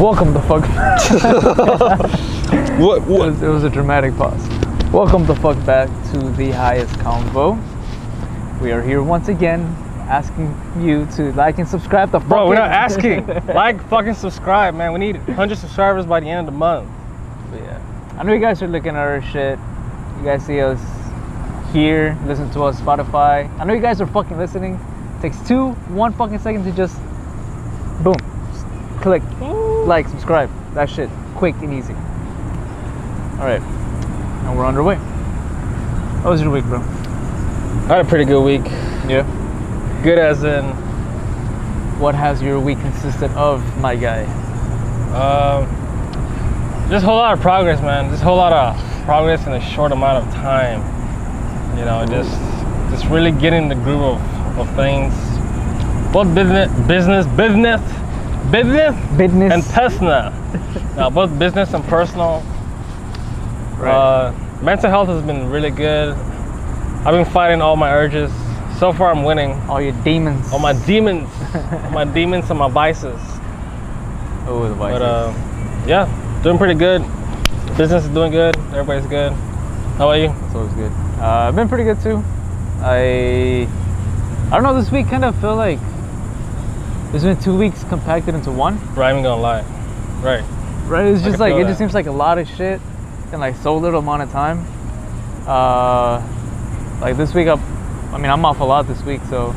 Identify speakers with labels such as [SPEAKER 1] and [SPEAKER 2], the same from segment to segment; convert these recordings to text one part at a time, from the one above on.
[SPEAKER 1] Welcome the fuck.
[SPEAKER 2] What?
[SPEAKER 1] it, was, it was a dramatic pause. Welcome the fuck back to the highest convo. We are here once again, asking you to like and subscribe. The fuck
[SPEAKER 2] Bro, we're not asking. like, fucking subscribe, man. We need 100 subscribers by the end of the month.
[SPEAKER 1] yeah, I know you guys are looking at our shit. You guys see us here, listen to us Spotify. I know you guys are fucking listening. takes two, one fucking second to just boom, just click, like, subscribe. That shit, quick and easy. All right, and we're underway. How was your week, bro?
[SPEAKER 2] I had a pretty good week.
[SPEAKER 1] Yeah.
[SPEAKER 2] Good as in,
[SPEAKER 1] What has your week consisted of, my guy?
[SPEAKER 2] um, just a whole lot of progress, man. Just a whole lot of progress in a short amount of time. You know, just just really getting the groove of, of things. Both business, business, business, business,
[SPEAKER 1] Business.
[SPEAKER 2] and personal. now, both business and personal.
[SPEAKER 1] right.
[SPEAKER 2] Uh, mental health has been really good. I've been fighting all my urges. So far, I'm winning.
[SPEAKER 1] All your demons.
[SPEAKER 2] All my demons, all my demons and my vices.
[SPEAKER 1] oh, the vices.
[SPEAKER 2] But uh, yeah, doing pretty good. Business is doing good. Everybody's good. How about you?
[SPEAKER 1] It's always good. Uh, I've been pretty good too. I I don't know. This week kind of feel like it's been two weeks compacted into one.
[SPEAKER 2] Bro, I ain't gonna lie. Right.
[SPEAKER 1] Right? It's just like it just seems like a lot of shit in like so little amount of time. Uh, like this week, I, I mean, I'm off a lot this week, so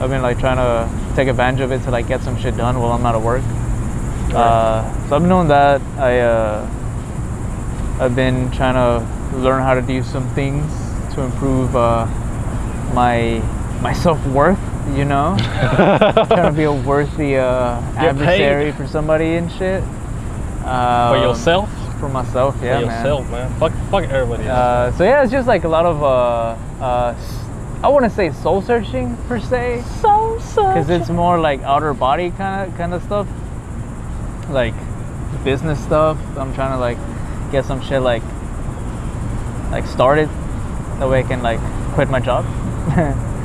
[SPEAKER 1] I've been like trying to take advantage of it to like get some shit done while I'm not at work. Uh, so I've been doing that. I uh, I've been trying to learn how to do some things to improve uh, my my self worth. You know, trying to be a worthy uh,
[SPEAKER 2] Get paid.
[SPEAKER 1] adversary for somebody and shit. Um,
[SPEAKER 2] For yourself?
[SPEAKER 1] For myself, yeah,
[SPEAKER 2] For
[SPEAKER 1] man.
[SPEAKER 2] yourself, man. Fuck, fuck everybody. else.
[SPEAKER 1] Uh, so yeah, it's just like a lot of uh, uh, s- I wouldn't say soul searching per se,
[SPEAKER 2] Soul searching.
[SPEAKER 1] because it's more like outer body kind of kind of stuff, like business stuff. I'm trying to like get some shit like like started, that way I can like quit my job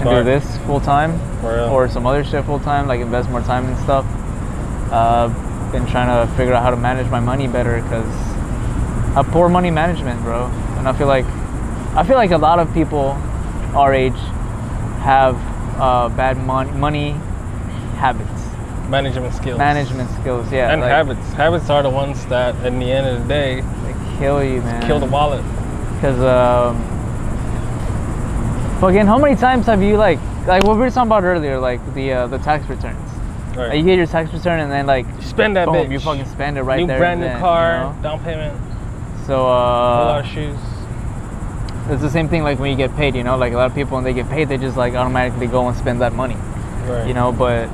[SPEAKER 1] and do this full time or some other shit full time, like invest more time and stuff. Uh, been trying to figure out how to manage my money better because I have poor money management, bro. And I feel like I feel like a lot of people our age have uh, bad mon- money habits,
[SPEAKER 2] management skills.
[SPEAKER 1] management skills. Yeah,
[SPEAKER 2] and
[SPEAKER 1] like,
[SPEAKER 2] habits. Habits are the ones that, in the end of the day,
[SPEAKER 1] they kill you, man.
[SPEAKER 2] kill the wallet.
[SPEAKER 1] Because um, fucking, how many times have you like like what we were talking about earlier, like the uh, the tax returns?
[SPEAKER 2] Right.
[SPEAKER 1] Like, you get your tax return and then like
[SPEAKER 2] Spend that
[SPEAKER 1] boom,
[SPEAKER 2] bitch.
[SPEAKER 1] you fucking spend it right
[SPEAKER 2] new
[SPEAKER 1] there.
[SPEAKER 2] brand
[SPEAKER 1] and
[SPEAKER 2] new car,
[SPEAKER 1] you know?
[SPEAKER 2] down payment,
[SPEAKER 1] So
[SPEAKER 2] a lot
[SPEAKER 1] uh,
[SPEAKER 2] of shoes.
[SPEAKER 1] it's the same thing like when you get paid. You know, like a lot of people when they get paid, they just like automatically go and spend that money.
[SPEAKER 2] Right.
[SPEAKER 1] You know, but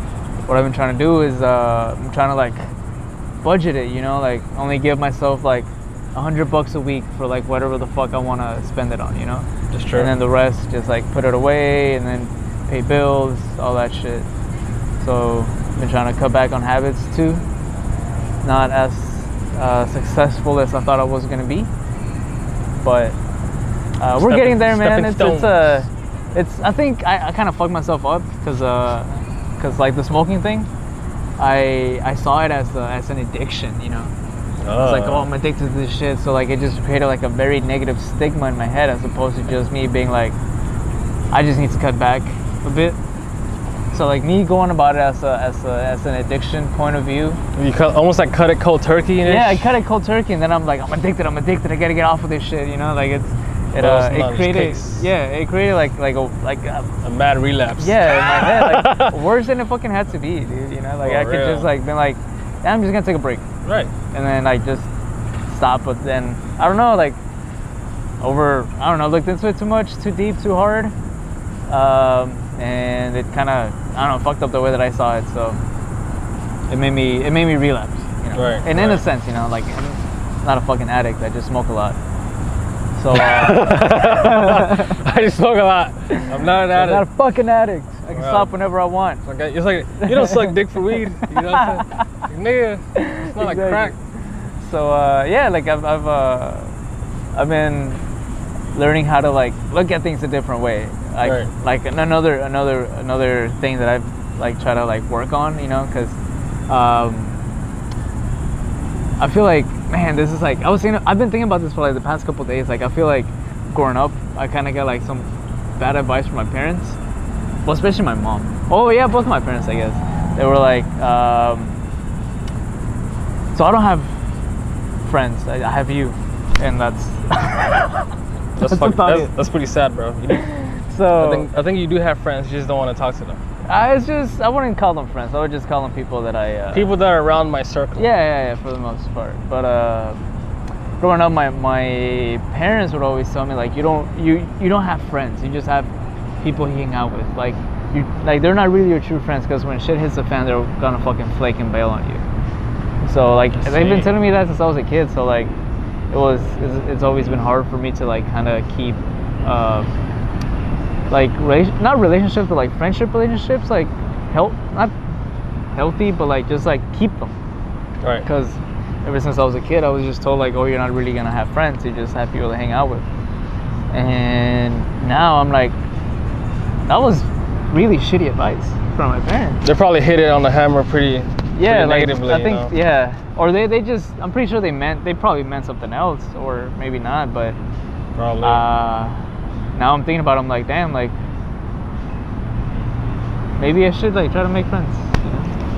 [SPEAKER 1] what I've been trying to do is uh, I'm trying to like budget it. You know, like only give myself like hundred bucks a week for like whatever the fuck I want to spend it on. You know.
[SPEAKER 2] Just true.
[SPEAKER 1] And then the rest, just like put it away and then pay bills, all that shit. So, been trying to cut back on habits too. Not as uh, successful as I thought I was gonna be, but uh, we're
[SPEAKER 2] Stepping-
[SPEAKER 1] getting there, man. It's it's uh, it's. I think I, I kind of fucked myself up because uh, cause like the smoking thing, I I saw it as a, as an addiction, you know. It's like, oh, I'm addicted to this shit. So like, it just created like a very negative stigma in my head, as opposed to just me being like, I just need to cut back a bit. So like me going about it as a as a as an addiction point of view.
[SPEAKER 2] You cut, almost like cut it cold turkey.
[SPEAKER 1] Yeah, I cut it cold turkey, and then I'm like, I'm addicted. I'm addicted. I gotta get off of this shit. You know, like it's it uh, it created yeah it created like like a like a,
[SPEAKER 2] A bad relapse.
[SPEAKER 1] yeah in my head like worse than it fucking had to be, dude. You know, like
[SPEAKER 2] For
[SPEAKER 1] I could
[SPEAKER 2] real.
[SPEAKER 1] just like been like, I'm just gonna take a break.
[SPEAKER 2] Right.
[SPEAKER 1] and then I just stopped. But then I don't know, like over I don't know, looked into it too much, too deep, too hard, um, and it kind of I don't know fucked up the way that I saw it. So it made me it made me relapse. You know?
[SPEAKER 2] Right,
[SPEAKER 1] And in a sense, you know, like I'm not a fucking addict. I just smoke a lot. So uh,
[SPEAKER 2] I just smoke a lot. I'm not an
[SPEAKER 1] I'm not a
[SPEAKER 2] addict.
[SPEAKER 1] fucking addict. I can
[SPEAKER 2] Wow.
[SPEAKER 1] stop whenever I want.
[SPEAKER 2] Okay, It's like you don't suck dick for weed. You know what I'm saying? Like, nigga, it's not like crack.
[SPEAKER 1] So uh, yeah, like I've I've uh, I've been learning how to like look at things a different way. Like
[SPEAKER 2] Right.
[SPEAKER 1] like another another another thing that I've like try to like work on, you know, because um, I feel like, man, this is like I was thinking. I've been thinking about this for like the past couple days. Like I feel like growing up, I kind of got like some bad advice from my parents. Well, especially my mom. Oh yeah, both my parents, I guess. They were like, um, so I don't have friends. I, I have you, and that's
[SPEAKER 2] That's,
[SPEAKER 1] That's
[SPEAKER 2] fuck, that's, that's pretty sad, bro. You
[SPEAKER 1] so.
[SPEAKER 2] I think I think you do have friends. You just don't want to talk to them.
[SPEAKER 1] I it's just I wouldn't call them friends. I would just call them people that I uh,
[SPEAKER 2] People that are around my circle.
[SPEAKER 1] Yeah, yeah, yeah, for the most part. But uh, growing up, my my parents would always tell me like you don't you you don't have friends. You just have people you hang out with. Like you like they're not really your true friends because when shit hits the fan, they're gonna fucking flake and bail on you. So like they've been telling me that since I was a kid. So like it was it's, it's always been hard for me to like kind of keep. Uh, like rela- not relationships but like friendship relationships like help not healthy but like just like keep them
[SPEAKER 2] Right.
[SPEAKER 1] because ever since I was a kid, I was just told like, oh, you're not really gonna have friends. You just have people to hang out with. And now I'm like, that was really shitty advice from my parents.
[SPEAKER 2] They probably hit it on the hammer pretty.
[SPEAKER 1] Yeah,
[SPEAKER 2] pretty
[SPEAKER 1] like
[SPEAKER 2] negatively.
[SPEAKER 1] I
[SPEAKER 2] you
[SPEAKER 1] think
[SPEAKER 2] know?
[SPEAKER 1] yeah, or they they just I'm pretty sure they meant they probably meant something else or maybe not, but
[SPEAKER 2] Probably.
[SPEAKER 1] uh, now I'm thinking about it, I'm like, damn, like maybe I should like try to make friends.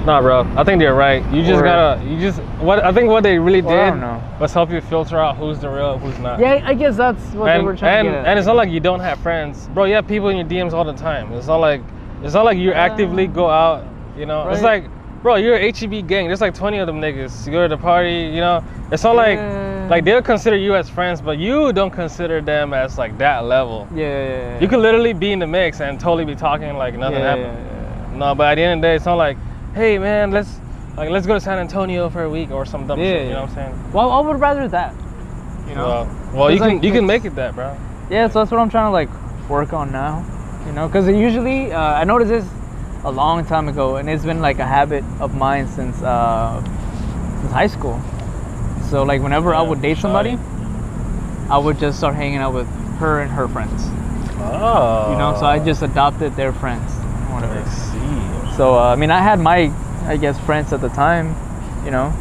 [SPEAKER 2] Nah, bro. I think they're right. You just
[SPEAKER 1] Or-
[SPEAKER 2] gotta. You just. What I think what they really did was help you filter out who's the real, who's not.
[SPEAKER 1] Yeah, I guess that's what
[SPEAKER 2] and
[SPEAKER 1] they were trying
[SPEAKER 2] and,
[SPEAKER 1] to get at.
[SPEAKER 2] and it's not like you don't have friends, bro. You have people in your DMs all the time. It's not like it's not like you uh, actively go out. You know, it's like, bro, you're a HEB gang. There's like 20 of them niggas. You go to the party. You know, it's not
[SPEAKER 1] Yeah.
[SPEAKER 2] like they'll consider you as friends, but you don't consider them as like that level.
[SPEAKER 1] yeah, yeah, yeah.
[SPEAKER 2] You could literally be in the mix and totally be talking like nothing
[SPEAKER 1] yeah,
[SPEAKER 2] happened. No, but at the end of the day, it's not like, hey man, let's like let's go to San Antonio for a week or some dumb shit. You know what I'm saying?
[SPEAKER 1] Well, I would rather that. You know.
[SPEAKER 2] Well, well, you
[SPEAKER 1] It's
[SPEAKER 2] can
[SPEAKER 1] like-
[SPEAKER 2] you can make it that, bro.
[SPEAKER 1] Yeah, so that's what I'm trying to like work on now. You know, because usually uh, I noticed this a long time ago, and it's been like a habit of mine since uh, since high school. So like whenever I would date somebody, I would just start hanging out with her and her friends.
[SPEAKER 2] Oh.
[SPEAKER 1] You know, so I just adopted their friends, whatever.
[SPEAKER 2] I see.
[SPEAKER 1] So uh, I mean, I had my, I guess, friends at the time, you know,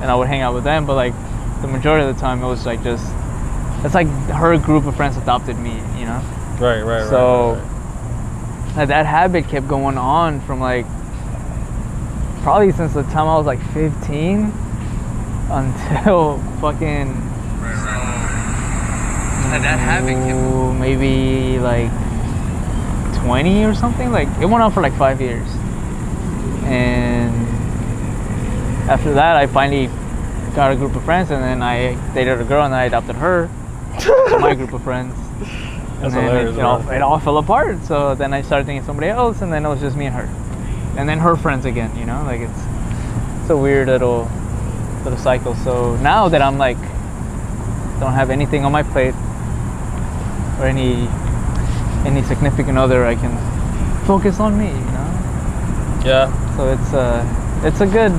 [SPEAKER 1] and I would hang out with them. But like the majority of the time, it was like just, it's like her group of friends adopted me, you know.
[SPEAKER 2] Right, right, right.
[SPEAKER 1] So-
[SPEAKER 2] right, right.
[SPEAKER 1] Like, that habit kept going on from like probably since the time I was like 15 until fucking.
[SPEAKER 3] Like that habit kept
[SPEAKER 1] ooh, maybe like 20 or something. Like it went on for like five years, and after that, I finally got a group of friends, and then I dated a girl, and I adopted her, to my group of friends.
[SPEAKER 2] That's
[SPEAKER 1] and then
[SPEAKER 2] hilarious,
[SPEAKER 1] it, it, all, it all fell apart. So then I started thinking somebody else, and then it was just me and her, and then her friends again. You know, like it's it's a weird little little cycle. So now that I'm like don't have anything on my plate or any any significant other, I can focus on me. You know,
[SPEAKER 2] Yeah.
[SPEAKER 1] so it's uh it's a good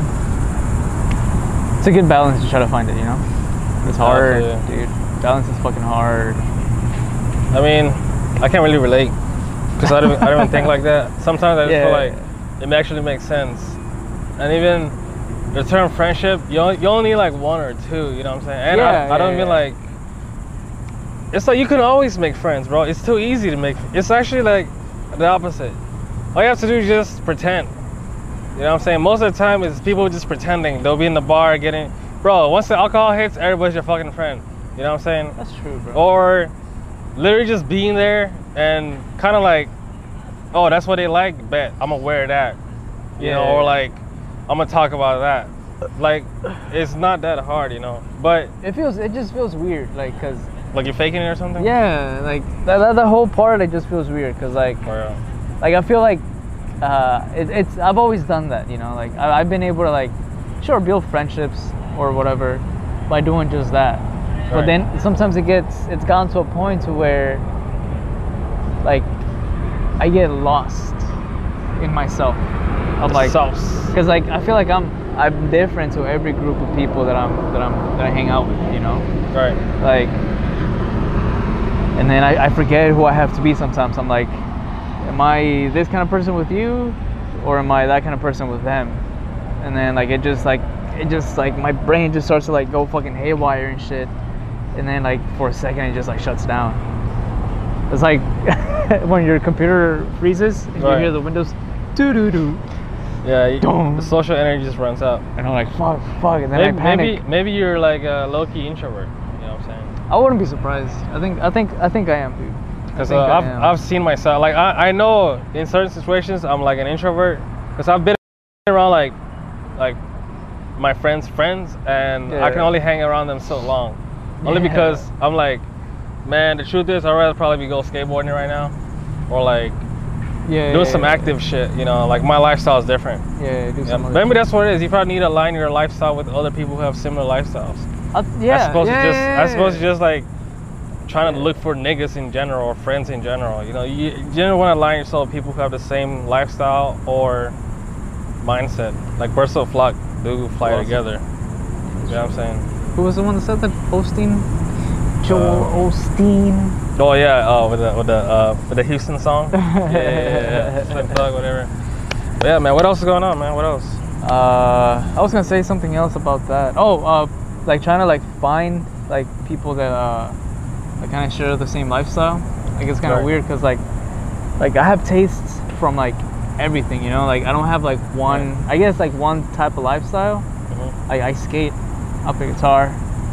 [SPEAKER 1] it's a good balance to try to find it. You know, it's hard,
[SPEAKER 2] Yeah,
[SPEAKER 1] dude. Balance is fucking hard.
[SPEAKER 2] I mean, I can't really relate because I don't I don't think like that. Sometimes I just
[SPEAKER 1] Yeah.
[SPEAKER 2] feel like it actually makes sense, and even the term friendship, you only, you only need like one or two. You know what I'm saying? And
[SPEAKER 1] Yeah,
[SPEAKER 2] I, I don't
[SPEAKER 1] yeah,
[SPEAKER 2] mean like. It's like you can always make friends, bro. It's too easy to make. It's actually like the opposite. All you have to do is just pretend. You know what I'm saying? Most of the time, is people just pretending. They'll be in the bar getting, bro. Once the alcohol hits, everybody's your fucking friend. You know what I'm saying?
[SPEAKER 1] That's true, bro.
[SPEAKER 2] or literally just being there and kind of like, oh, that's what they like. Bet I'm gonna wear that, you know, or like I'm gonna talk about that. Like, it's not that hard, you know. But
[SPEAKER 1] it feels it just feels weird, like cause
[SPEAKER 2] like you're faking it or something.
[SPEAKER 1] yeah, like that, that the whole part it just feels weird, cause like
[SPEAKER 2] Or, uh,
[SPEAKER 1] like I feel like uh, it, it's I've always done that, you know. Like I, I've been able to like sure build friendships or whatever by doing just that. But then sometimes it gets it's gotten to a point to where like I get lost in myself. I'm like
[SPEAKER 2] sauce.
[SPEAKER 1] Because like I feel like I'm I'm different to every group of people that I'm that I'm that I hang out with, you know
[SPEAKER 2] Right.
[SPEAKER 1] like and then I, I forget who I have to be sometimes. I'm like, am I this kind of person with you or am I that kind of person with them? And then like it just like it just like my brain just starts to like go fucking haywire and shit, and then like for a second it just like shuts down. It's like when your computer freezes and you hear the windows doo doo doo,
[SPEAKER 2] Yeah, you,
[SPEAKER 1] Dum.
[SPEAKER 2] the social energy just runs out.
[SPEAKER 1] and I'm like fuck fuck, and then
[SPEAKER 2] Maybe,
[SPEAKER 1] I panic.
[SPEAKER 2] maybe maybe you're like a low key introvert. You know what I'm saying?
[SPEAKER 1] I wouldn't be surprised. I think I think I think I am, dude.
[SPEAKER 2] Because uh,
[SPEAKER 1] I
[SPEAKER 2] I've,
[SPEAKER 1] am.
[SPEAKER 2] I've seen myself like I, I know in certain situations I'm like an introvert because I've been around like like my friends' friends and I can only hang around them so long, only because I'm like, man, the truth is I'd rather probably be go skateboarding right now, or like
[SPEAKER 1] yeah,
[SPEAKER 2] doing
[SPEAKER 1] yeah,
[SPEAKER 2] some
[SPEAKER 1] yeah.
[SPEAKER 2] active shit. You know, like my lifestyle is different.
[SPEAKER 1] Yeah, do
[SPEAKER 2] Yeah,
[SPEAKER 1] some
[SPEAKER 2] maybe that's what it is. You probably need to align your lifestyle with other people who have similar lifestyles.
[SPEAKER 1] Uh, yeah,
[SPEAKER 2] I suppose
[SPEAKER 1] yeah,
[SPEAKER 2] just I suppose just like trying to look for niggas in general or friends in general. You know, you, you don't want to align yourself with people who have the same lifestyle or mindset. Like birds of a flock do fly
[SPEAKER 1] Awesome.
[SPEAKER 2] together. You know what I'm saying?
[SPEAKER 1] Who was the one that said that? Osteen? Joel
[SPEAKER 2] Uh,
[SPEAKER 1] Osteen.
[SPEAKER 2] Oh yeah, oh with the with the uh, with the Houston song. yeah, yeah, yeah, yeah. Slim Thug, whatever. But yeah, man. What else is going on, man? What else?
[SPEAKER 1] Uh, I was gonna say something else about that. Oh, uh, like trying to like find like people that uh, that kind of share the same lifestyle. Like it's kind of
[SPEAKER 2] Right.
[SPEAKER 1] weird because like, like I have tastes from like everything. You know, like I don't have like one. I guess like one type of lifestyle.
[SPEAKER 2] Mhm.
[SPEAKER 1] Like I skate, I play guitar,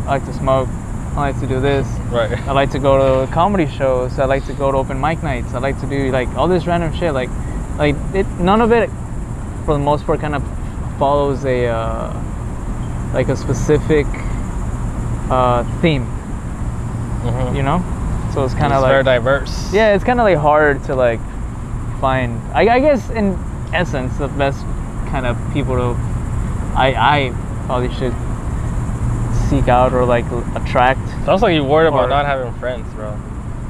[SPEAKER 1] I like to smoke, I like to do this.
[SPEAKER 2] Right.
[SPEAKER 1] I like to go to comedy shows. I like to go to open mic nights. I like to do like all this random shit. Like, like it. None of it, for the most part, kind of follows a uh, like a specific uh, theme.
[SPEAKER 2] Mhm.
[SPEAKER 1] You know, so it's kind of
[SPEAKER 2] like very diverse.
[SPEAKER 1] yeah, it's kind of like hard to like find. I, I guess in essence, the best kind of people to I I probably should seek out or like attract.
[SPEAKER 2] Sounds like you're worried about not having friends, bro.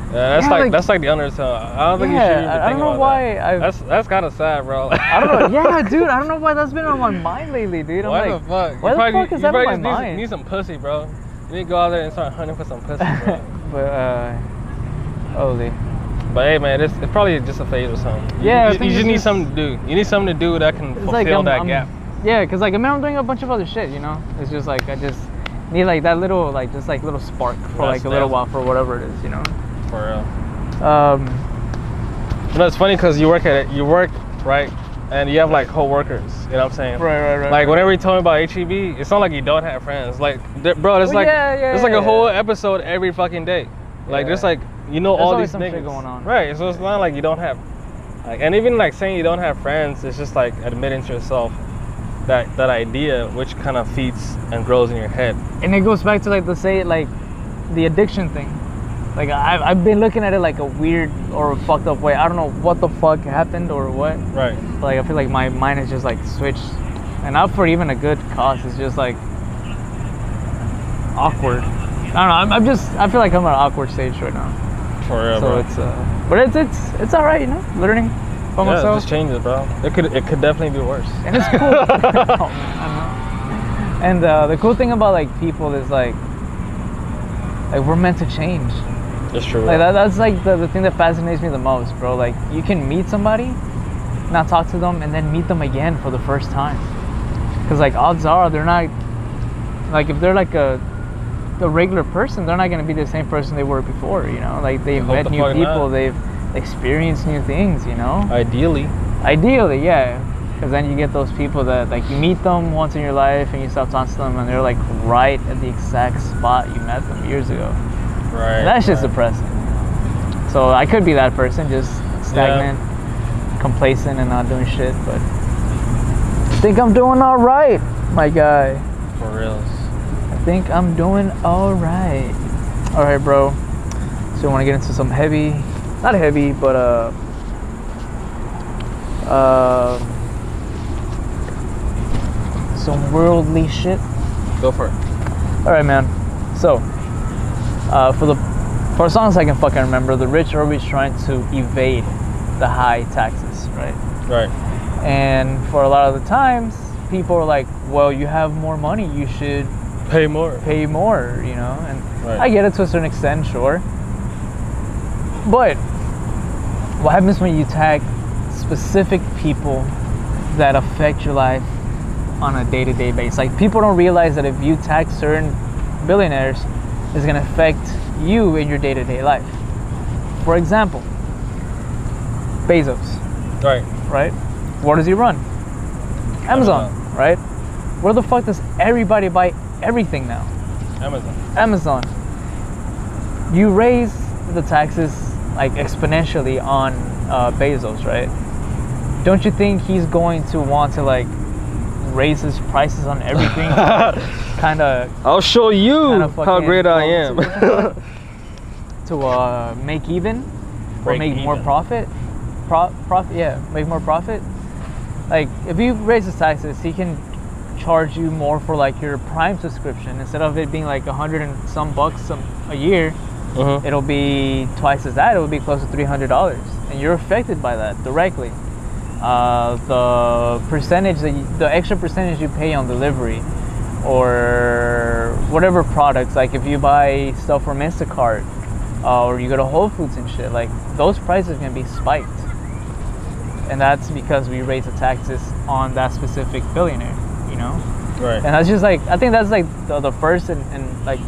[SPEAKER 2] Yeah, that's
[SPEAKER 1] Yeah,
[SPEAKER 2] like,
[SPEAKER 1] like-
[SPEAKER 2] that's like the undertone. I don't think you
[SPEAKER 1] Yeah,
[SPEAKER 2] should even
[SPEAKER 1] I- I
[SPEAKER 2] think
[SPEAKER 1] don't know
[SPEAKER 2] about
[SPEAKER 1] why
[SPEAKER 2] that.
[SPEAKER 1] I've-
[SPEAKER 2] That's that's kind of sad, bro.
[SPEAKER 1] I don't know. Yeah, dude. I don't know why that's been on my mind lately, dude. I'm
[SPEAKER 2] Why
[SPEAKER 1] like,
[SPEAKER 2] the fuck?
[SPEAKER 1] why
[SPEAKER 2] you
[SPEAKER 1] the
[SPEAKER 2] probably,
[SPEAKER 1] fuck is
[SPEAKER 2] you
[SPEAKER 1] that on my
[SPEAKER 2] just need,
[SPEAKER 1] mind?
[SPEAKER 2] need some pussy, bro. You need to go out there and start hunting for some pussy, bro.
[SPEAKER 1] but uh, holy.
[SPEAKER 2] but hey, man, it's, it's probably just a phase or something.
[SPEAKER 1] Yeah, I
[SPEAKER 2] you, you just need
[SPEAKER 1] just-
[SPEAKER 2] something to do. You need something to do that can
[SPEAKER 1] It's
[SPEAKER 2] fulfill
[SPEAKER 1] like I'm,
[SPEAKER 2] that
[SPEAKER 1] I'm-
[SPEAKER 2] gap.
[SPEAKER 1] Yeah, cause like I mean I'm doing a bunch of other shit, you know. It's just like I just need like that little like just like little spark for like a little while for whatever it is, you know.
[SPEAKER 2] For real.
[SPEAKER 1] Um,
[SPEAKER 2] You know, it's funny because you work at it. You work right, and you have like co-workers. You know what I'm saying?
[SPEAKER 1] right, right, right.
[SPEAKER 2] Like whenever you told me about HEB, it's not like you don't have friends. Like, bro, it's
[SPEAKER 1] Well,
[SPEAKER 2] like
[SPEAKER 1] yeah, yeah,
[SPEAKER 2] there's like
[SPEAKER 1] yeah.
[SPEAKER 2] a whole episode every fucking day. Like there's
[SPEAKER 1] Yeah.
[SPEAKER 2] like you know
[SPEAKER 1] There's
[SPEAKER 2] all these things
[SPEAKER 1] going on.
[SPEAKER 2] Right. So it's not like you don't have, like, and even like saying you don't have friends, it's just like admitting to yourself that that idea, which kind of feeds and grows in your head.
[SPEAKER 1] and it goes back to like the say like the addiction thing. Like I've I've been looking at it like a weird or a fucked up way. I don't know what the fuck happened or what.
[SPEAKER 2] Right.
[SPEAKER 1] like I feel like my mind is just like switched, and not for even a good cause. It's just like awkward. I don't know. I'm, I'm just. I feel like I'm at an awkward stage right now.
[SPEAKER 2] For real,
[SPEAKER 1] so it's. Uh, but it's it's it's all right, you know. Learning by
[SPEAKER 2] yeah,
[SPEAKER 1] myself,
[SPEAKER 2] just change it, bro. It could it could definitely be worse.
[SPEAKER 1] and it's cool. Oh, man, I know. And uh, the cool thing about like people is like, like we're meant to change.
[SPEAKER 2] It's true.
[SPEAKER 1] Like that, that's like the, the thing that fascinates me the most, bro. Like you can meet somebody, not talk to them, and then meet them again for the first time. Cause like odds are they're not like if they're like a a regular person, they're not gonna be the same person they were before. You know, like they've met
[SPEAKER 2] the
[SPEAKER 1] new people,
[SPEAKER 2] not.
[SPEAKER 1] they've experienced new things. You know,
[SPEAKER 2] Ideally.
[SPEAKER 1] ideally, yeah. Cause then you get those people that like you meet them once in your life and you stop talking to them and they're like right at the exact spot you met them years ago.
[SPEAKER 2] Right.
[SPEAKER 1] And that's just depressing. So I could be that person, just stagnant, complacent, and not doing shit. But I think I'm doing all right, my guy.
[SPEAKER 2] For reals.
[SPEAKER 1] I think I'm doing all right. All right, bro. So I want to get into some heavy, not heavy, but uh, uh, some worldly shit.
[SPEAKER 2] Go for it.
[SPEAKER 1] All right, man. So, uh, for the for as long as I can fucking remember, the rich are always trying to evade the high taxes, right?
[SPEAKER 2] Right.
[SPEAKER 1] And for a lot of the times, people are like, "Well, you have more money, you should
[SPEAKER 2] Pay more.
[SPEAKER 1] pay more," you know. And
[SPEAKER 2] Right.
[SPEAKER 1] I get it to a certain extent, sure. But what happens when you tag specific people that affect your life on a day-to-day basis. Like people don't realize that if you tag certain billionaires, it's gonna affect you in your day-to-day life. For example, Bezos,
[SPEAKER 2] Right.
[SPEAKER 1] right? What does he run? Amazon, right? Where the fuck does everybody buy everything now?
[SPEAKER 2] Amazon.
[SPEAKER 1] Amazon. You raise the taxes like exponentially on uh, Bezos, right? Don't you think he's going to want to like raise his prices on everything? kind of
[SPEAKER 2] I'll show you how great I am.
[SPEAKER 1] to uh, make even or
[SPEAKER 2] Break
[SPEAKER 1] make more profit. Pro- profit, yeah, make more profit. Like if you raise his taxes, he can charge you more for like your Prime subscription instead of it being like a hundred and some bucks a, a year.
[SPEAKER 2] Mhm.
[SPEAKER 1] It'll be twice as that. It will be close to three hundred dollars, and you're affected by that directly. Uh, the percentage that you, the extra percentage you pay on delivery, or whatever products, like if you buy stuff from Instacart, uh, or you go to Whole Foods and shit, like those prices can be spiked, and that's because we raise the taxes on that specific billionaire. You know.
[SPEAKER 2] Right.
[SPEAKER 1] And that's just like I think that's like the, the first and, and like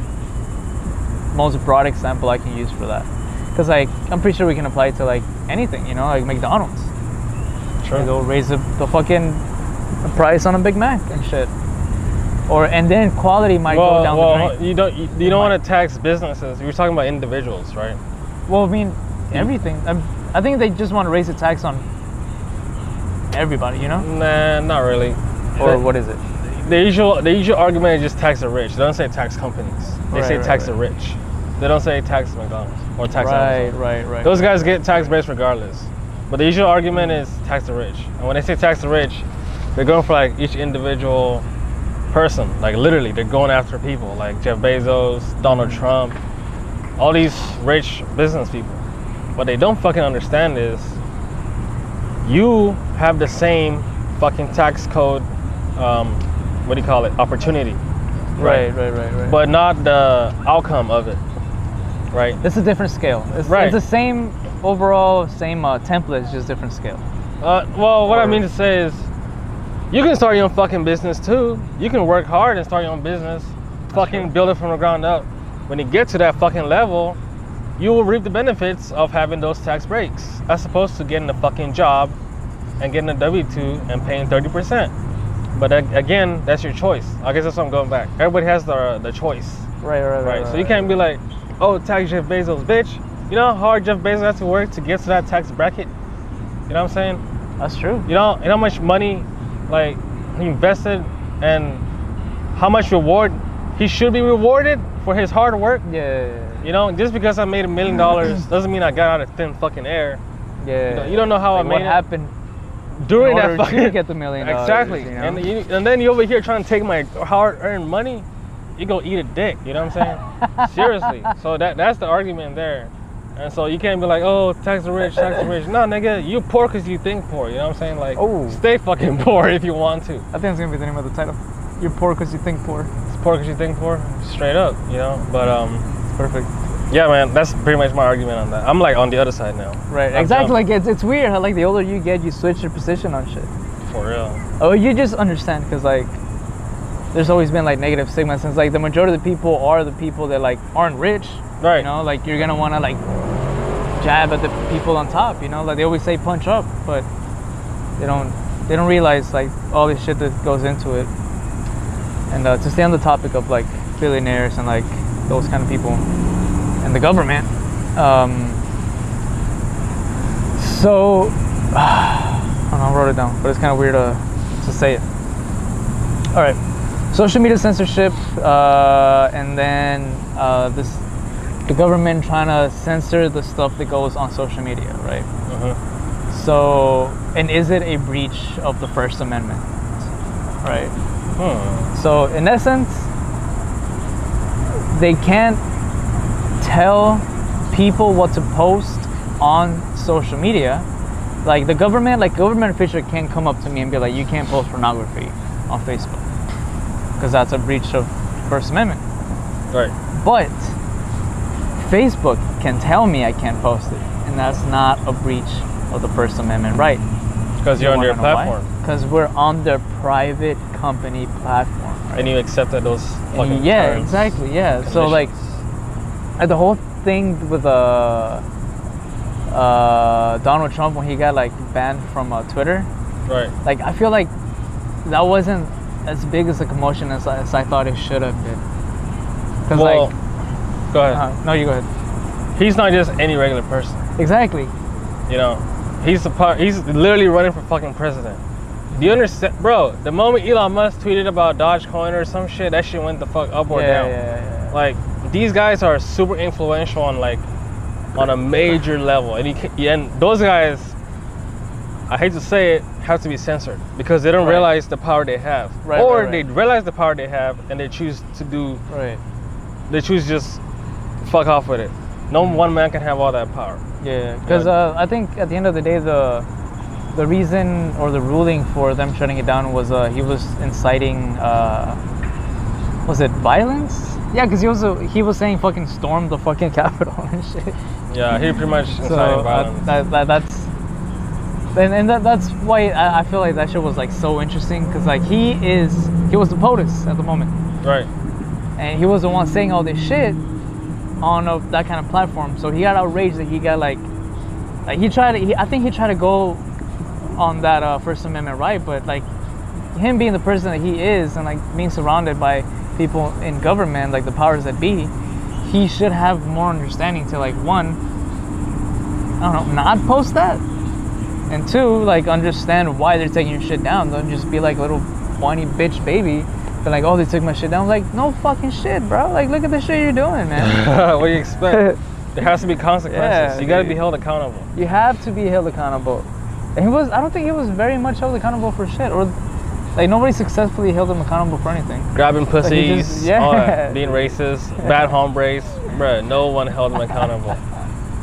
[SPEAKER 1] most broad example I can use for that. Because like I'm pretty sure we can apply it to like anything, you know, like McDonald's.
[SPEAKER 2] Sure.
[SPEAKER 1] They go raise the, the fucking price on a Big Mac and shit. Or and then quality might
[SPEAKER 2] well,
[SPEAKER 1] go down
[SPEAKER 2] well,
[SPEAKER 1] the drain.
[SPEAKER 2] you don't you, you don't want to tax businesses. You're talking about individuals, right?
[SPEAKER 1] Well, I mean hmm. everything. i I think they just want to raise the tax on everybody, you know?
[SPEAKER 2] Nah, not really.
[SPEAKER 1] Or what is it?
[SPEAKER 2] The usual the usual argument is just tax the rich. They don't say tax companies. They
[SPEAKER 1] Right,
[SPEAKER 2] say
[SPEAKER 1] right,
[SPEAKER 2] tax
[SPEAKER 1] right.
[SPEAKER 2] the rich. They don't say tax McDonald's or tax
[SPEAKER 1] right,
[SPEAKER 2] Amazon.
[SPEAKER 1] right, right.
[SPEAKER 2] Those guys get tax breaks regardless. But the usual argument is tax the rich. And when they say tax the rich, they're going for like each individual person. Like literally, they're going after people like Jeff Bezos, Donald Trump, all these rich business people. What they don't fucking understand is you have the same fucking tax code, um, what do you call it, opportunity,
[SPEAKER 1] right, right, right, right.
[SPEAKER 2] but not the outcome of it, right?
[SPEAKER 1] It's a different scale. It's,
[SPEAKER 2] Right.
[SPEAKER 1] it's the same overall, same uh, template, it's just different scale.
[SPEAKER 2] Uh, well, what I mean to say is, you can start your own fucking business too. You can work hard and start your own business, fucking
[SPEAKER 1] true.
[SPEAKER 2] build it from the ground up. When you get to that fucking level, you will reap the benefits of having those tax breaks, as opposed to getting a fucking job and getting a W two and paying thirty percent. But again, that's your choice. I guess that's what I'm going back. Everybody has the the choice,
[SPEAKER 1] Right, right, right.
[SPEAKER 2] right? So you can't be like, oh, tax Jeff Bezos, bitch. You know how hard Jeff Bezos has to work to get to that tax bracket? You know what I'm saying?
[SPEAKER 1] That's true.
[SPEAKER 2] you know, you know how much money like he invested and how much reward he should be rewarded for his hard work.
[SPEAKER 1] Yeah,
[SPEAKER 2] You know, just because I made a million dollars doesn't mean I got out of thin fucking air.
[SPEAKER 1] yeah.
[SPEAKER 2] don't- you don't know how I
[SPEAKER 1] Like, what
[SPEAKER 2] made it.
[SPEAKER 1] happened
[SPEAKER 2] During
[SPEAKER 1] in
[SPEAKER 2] that fucking
[SPEAKER 1] to get the million dollars.
[SPEAKER 2] exactly,
[SPEAKER 1] you know?
[SPEAKER 2] and you, and then you over here trying to take my hard-earned money. You go eat a dick. You know what I'm saying? Seriously. So that that's the argument there. And so you can't be like, oh, tax the rich, tax the rich. No, nigga, you poor because you think poor. You know what I'm saying? Like,
[SPEAKER 1] Oh.
[SPEAKER 2] stay fucking poor if you want to.
[SPEAKER 1] I think it's gonna be the name of the title. You're poor because you think poor.
[SPEAKER 2] It's poor because you think poor, straight up, you know. But um,
[SPEAKER 1] It's perfect.
[SPEAKER 2] yeah, man, that's pretty much my argument on that. I'm like on the other side now,
[SPEAKER 1] Right.
[SPEAKER 2] I've
[SPEAKER 1] exactly. Like it's it's weird how like the older you get, you switch your position on shit.
[SPEAKER 2] for real.
[SPEAKER 1] Oh, you just understand because like there's always been like negative stigma since like the majority of the people are the people that like aren't rich.
[SPEAKER 2] Right.
[SPEAKER 1] You know, like you're gonna want to like jab at the people on top. You know, like they always say punch up, but they don't they don't realize like all this shit that goes into it. And uh, to stay on the topic of like billionaires and like those kind of people and the government. Um, so I don't know, I wrote it down, but it's kind of weird uh, to say it. All right, social media censorship, uh, and then uh, this the government trying to censor the stuff that goes on social media, right?
[SPEAKER 2] Uh-huh.
[SPEAKER 1] So, and is it a breach of the First Amendment, right?
[SPEAKER 2] Hmm.
[SPEAKER 1] So, in essence, they can't tell people what to post on social media. Like the government, like government official can't come up to me and be like, "You can't post pornography on Facebook," because that's a breach of First Amendment.
[SPEAKER 2] Right.
[SPEAKER 1] But Facebook can tell me I can't post it, and that's not a breach of the First Amendment right.
[SPEAKER 2] Because you're on their platform.
[SPEAKER 1] Because we're on their private company platform. Right?
[SPEAKER 2] And you accepted those fucking
[SPEAKER 1] yeah, exactly. Yeah. So like, uh, the whole thing with uh, uh, Donald Trump when he got like banned from uh, Twitter,
[SPEAKER 2] right.
[SPEAKER 1] like I feel like that wasn't as big as a commotion as, I- as I thought it should have been. Cause
[SPEAKER 2] Well,
[SPEAKER 1] like,
[SPEAKER 2] go ahead.
[SPEAKER 1] uh, no, you go ahead.
[SPEAKER 2] He's not just any regular person.
[SPEAKER 1] Exactly.
[SPEAKER 2] You know, he's the part. He's literally running for fucking president. Do you understand, bro? The moment Elon Musk tweeted about Dogecoin or some shit, that shit went the fuck up or
[SPEAKER 1] yeah,
[SPEAKER 2] down.
[SPEAKER 1] yeah, yeah, yeah.
[SPEAKER 2] Like these guys are super influential on like on a major level, and he can, and those guys, I hate to say it, have to be censored because they don't
[SPEAKER 1] Right.
[SPEAKER 2] realize the power they have,
[SPEAKER 1] Right,
[SPEAKER 2] or
[SPEAKER 1] right,
[SPEAKER 2] they realize the power they have and they choose to do,
[SPEAKER 1] Right.
[SPEAKER 2] they choose just fuck off with it. No one man can have all that power.
[SPEAKER 1] Yeah, because uh, I think at the end of the day, the the reason or the ruling for them shutting it down was uh, he was inciting, uh, was it violence? Yeah, because he was uh, he was saying fucking storm the fucking capitol and shit.
[SPEAKER 2] Yeah, he pretty much
[SPEAKER 1] So uh,
[SPEAKER 2] violence.
[SPEAKER 1] that, that that's and, and that, that's why I, I feel like that shit was like so interesting because like he is he was the POTUS at the moment
[SPEAKER 2] right.
[SPEAKER 1] and he was the one saying all this shit on a, that kind of platform. So he got outraged that he got like, like he tried. To, he, I think he tried to go on that uh, First Amendment right, but like him being the person that he is and like being surrounded by people in government, like the powers that be, he should have more understanding to like one, I don't know, not post that, and two, like understand why they're taking your shit down. Don't just be like a little whiny bitch baby. But like, oh, they took my shit down. Like, no fucking shit, bro. Like, look at the shit you're doing, man.
[SPEAKER 2] what do you expect? there has to be consequences.
[SPEAKER 1] Yeah,
[SPEAKER 2] you got to be held accountable.
[SPEAKER 1] you have to be held accountable. And he was, I don't think he was very much held accountable for shit. Or, like, nobody successfully held him accountable for anything.
[SPEAKER 2] Grabbing pussies,
[SPEAKER 1] just- yeah.
[SPEAKER 2] being racist, bad hombres, bruh, no one held him accountable.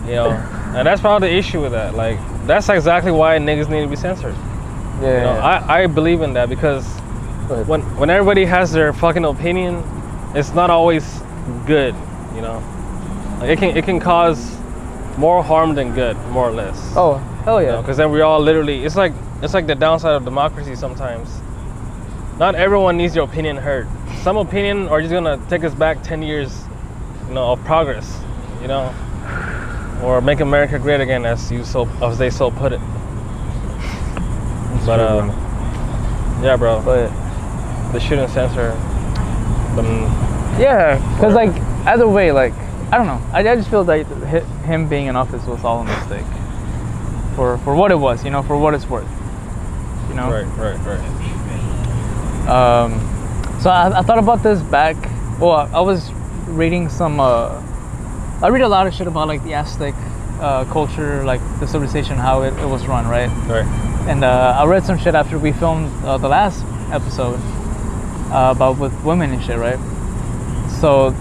[SPEAKER 2] You know, and that's probably the issue with that. Like, that's exactly why niggas need to be censored.
[SPEAKER 1] Yeah.
[SPEAKER 2] You know, I, I believe in that because when when everybody has their fucking opinion, it's not always good. You know, like it can it can cause more harm than good, more or less.
[SPEAKER 1] oh, hell yeah.
[SPEAKER 2] because then we all literally it's like it's like the downside of democracy sometimes not everyone needs your opinion heard some opinion are just gonna take us back 10 years you know of progress you know or make america great again as you so as they so put it but
[SPEAKER 1] true,
[SPEAKER 2] um yeah bro
[SPEAKER 1] But
[SPEAKER 2] they shouldn't censor them
[SPEAKER 1] yeah, because like either way, like I don't know. I, I just feel like him being in office was all a mistake. For for what it was, you know, for what it's worth. You know.
[SPEAKER 2] right right right
[SPEAKER 1] Um, so I, I thought about this back. Well, I was reading some. Uh, I read a lot of shit about like the Aztec uh, culture, like the civilization, how it, it was run, right?
[SPEAKER 2] right
[SPEAKER 1] And uh, I read some shit after we filmed uh, the last episode uh, about with women and shit, right? So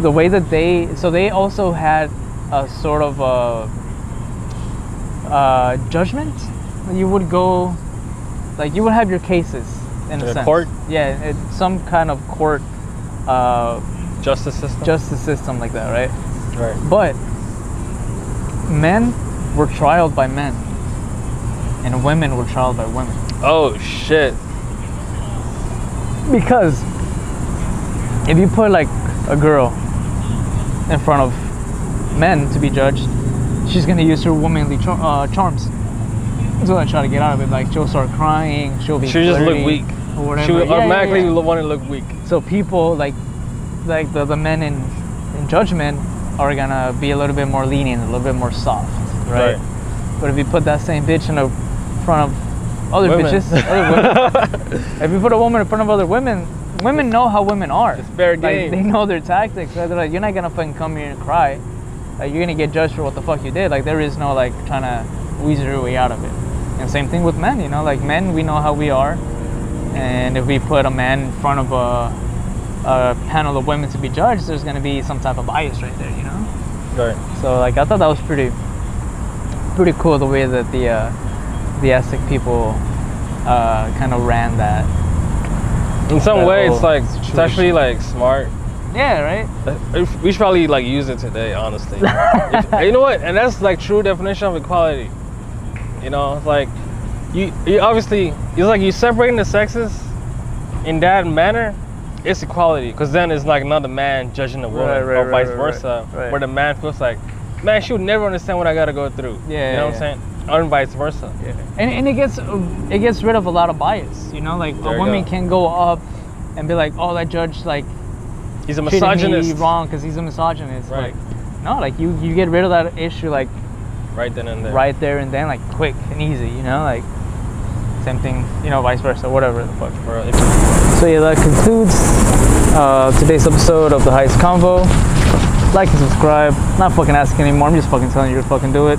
[SPEAKER 1] the way that they, so they also had a sort of uh uh, judgment. You would go, like you would have your cases in a
[SPEAKER 2] In a
[SPEAKER 1] sense.
[SPEAKER 2] court?
[SPEAKER 1] Yeah, it, some kind of court uh,
[SPEAKER 2] justice system
[SPEAKER 1] justice system like that, right?
[SPEAKER 2] Right
[SPEAKER 1] But men were trialed by men, and women were trialed by women.
[SPEAKER 2] oh shit
[SPEAKER 1] Because if you put like a girl in front of men to be judged, she's gonna use her womanly char- uh, charms. So I try to get out of it. Like she'll start crying. She'll be.
[SPEAKER 2] she just look weak
[SPEAKER 1] Or whatever.
[SPEAKER 2] she would
[SPEAKER 1] Yeah, yeah,
[SPEAKER 2] automatically
[SPEAKER 1] yeah.
[SPEAKER 2] want to look weak
[SPEAKER 1] So people like, like the, the men in, in judgment are gonna be a little bit more lenient, a little bit more soft, right?
[SPEAKER 2] Right.
[SPEAKER 1] But if you put that same bitch in a front of other
[SPEAKER 2] Women.
[SPEAKER 1] bitches, other women, if you put a woman in front of other women, women know how women are.
[SPEAKER 2] It's fair
[SPEAKER 1] Like
[SPEAKER 2] game.
[SPEAKER 1] they know their tactics. Right? They're like, you're not gonna fucking come here and cry. Like you're gonna get judged for what the fuck you did. Like there is no like trying to weasel your way out of it. And same thing with men. You know, like men, we know how we are. And if we put a man in front of a, a panel of women to be judged, there's gonna be some type of bias right there. You know.
[SPEAKER 2] Right
[SPEAKER 1] So like I thought that was pretty pretty cool the way that the uh, the Aztec people uh, kind of ran that.
[SPEAKER 2] In some
[SPEAKER 1] that
[SPEAKER 2] way, it's like it's actually like smart.
[SPEAKER 1] Yeah, right.
[SPEAKER 2] Uh, We should probably like use it today, honestly. You know what? And that's like true definition of equality. You know, it's like you, you obviously it's like you separating the sexes, in that manner, it's equality. Because then it's like not the man judging the woman,
[SPEAKER 1] Right, right,
[SPEAKER 2] or
[SPEAKER 1] right,
[SPEAKER 2] vice
[SPEAKER 1] right, right,
[SPEAKER 2] versa,
[SPEAKER 1] right.
[SPEAKER 2] where the man feels like, man, she would never understand what I gotta go through.
[SPEAKER 1] Yeah,
[SPEAKER 2] you know
[SPEAKER 1] yeah,
[SPEAKER 2] what I'm saying? Or vice versa.
[SPEAKER 1] Yeah. And, and it gets it gets rid of a lot of bias. You know, like
[SPEAKER 2] There
[SPEAKER 1] a woman
[SPEAKER 2] go.
[SPEAKER 1] can go up and be like, "Oh, that judge like
[SPEAKER 2] He's a misogynist.
[SPEAKER 1] me wrong because he's a misogynist."
[SPEAKER 2] Right.
[SPEAKER 1] Like, no, like you you get rid of that issue like
[SPEAKER 2] Right then and there.
[SPEAKER 1] right there and then, like quick and easy. You know, like same thing. You know, vice versa, whatever the fuck. So yeah, that concludes uh, today's episode of the Highest Convo. Like and subscribe. Not fucking asking anymore. I'm just fucking telling you to fucking do it.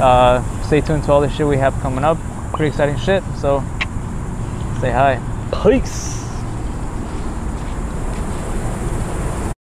[SPEAKER 1] Uh, stay tuned to all the shit we have coming up. Pretty exciting shit. So say hi.
[SPEAKER 2] Peace.